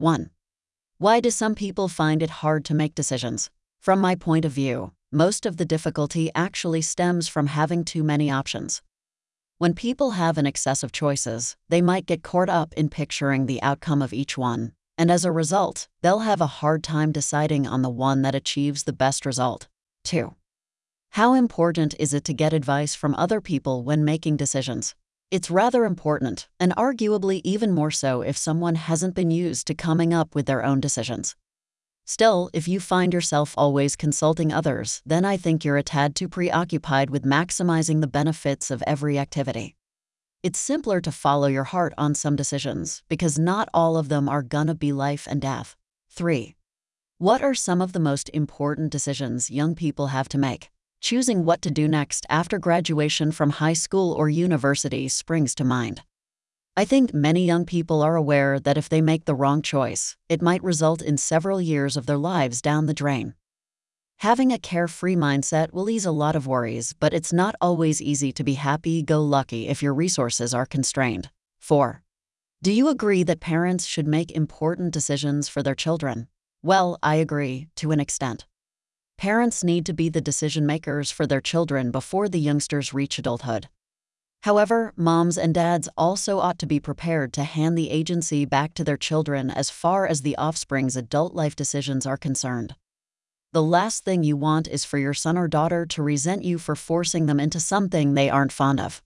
1. Why do some people find it hard to make decisions? From my point of view, most of the difficulty actually stems from having too many options. When people have an excess of choices, they might get caught up in picturing the outcome of each one, and as a result, they'll have a hard time deciding on the one that achieves the best result. 2. How important is it to get advice from other people when making decisions? It's rather important, and arguably even more so if someone hasn't been used to coming up with their own decisions. Still, if you find yourself always consulting others, then I think you're a tad too preoccupied with maximizing the benefits of every activity. It's simpler to follow your heart on some decisions, because not all of them are gonna be life and death. 3. What are some of the most important decisions young people have to make? Choosing what to do next after graduation from high school or university springs to mind. I think many young people are aware that if they make the wrong choice, it might result in several years of their lives down the drain. Having a carefree mindset will ease a lot of worries, but it's not always easy to be happy go lucky if your resources are constrained. 4. Do you agree that parents should make important decisions for their children? Well, I agree, to an extent. Parents need to be the decision makers for their children before the youngsters reach adulthood. However, moms and dads also ought to be prepared to hand the agency back to their children as far as the offspring's adult life decisions are concerned. The last thing you want is for your son or daughter to resent you for forcing them into something they aren't fond of.